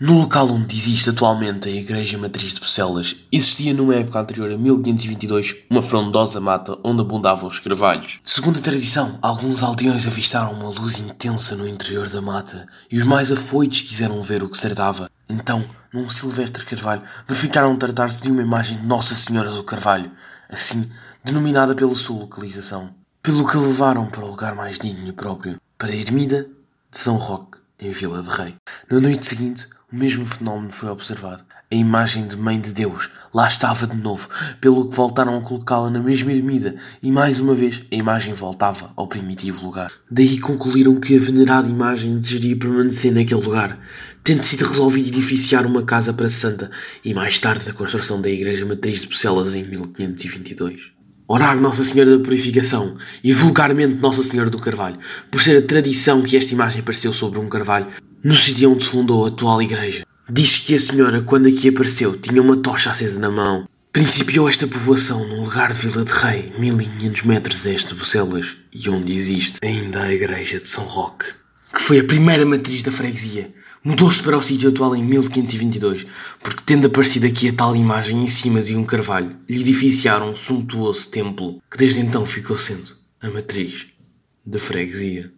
No local onde existe atualmente a Igreja Matriz de Bucelas, existia numa época anterior a 1522 uma frondosa mata onde abundavam os carvalhos. Segundo a tradição, alguns aldeões avistaram uma luz intensa no interior da mata e os mais afoitos quiseram ver o que se tratava. Então, num silvestre carvalho, verificaram tratar-se de uma imagem de Nossa Senhora do Carvalho, assim denominada pela sua localização, pelo que levaram para o lugar mais digno e próprio, para a ermida de São Roque, em Vila de Rei. Na noite seguinte, o mesmo fenómeno foi observado. A imagem de Mãe de Deus lá estava de novo, pelo que voltaram a colocá-la na mesma ermida e mais uma vez a imagem voltava ao primitivo lugar. Daí concluíram que a venerada imagem desejaria permanecer naquele lugar, tendo sido resolvido edificiar uma casa para santa e mais tarde a construção da Igreja Matriz de Bucelas em 1522 orar Nossa Senhora da Purificação e vulgarmente Nossa Senhora do Carvalho, por ser a tradição que esta imagem apareceu sobre um carvalho no sítio onde se fundou a atual igreja. Diz que a senhora, quando aqui apareceu, tinha uma tocha acesa na mão. Principiou esta povoação num lugar de Vila de Rei, 1500 metros a este de Bucelas, e onde existe ainda a igreja de São Roque, que foi a primeira matriz da freguesia. Mudou-se para o sítio atual em 1522, porque tendo aparecido aqui a tal imagem em cima de um carvalho, lhe edificiaram um suntuoso templo, que desde então ficou sendo a matriz da freguesia.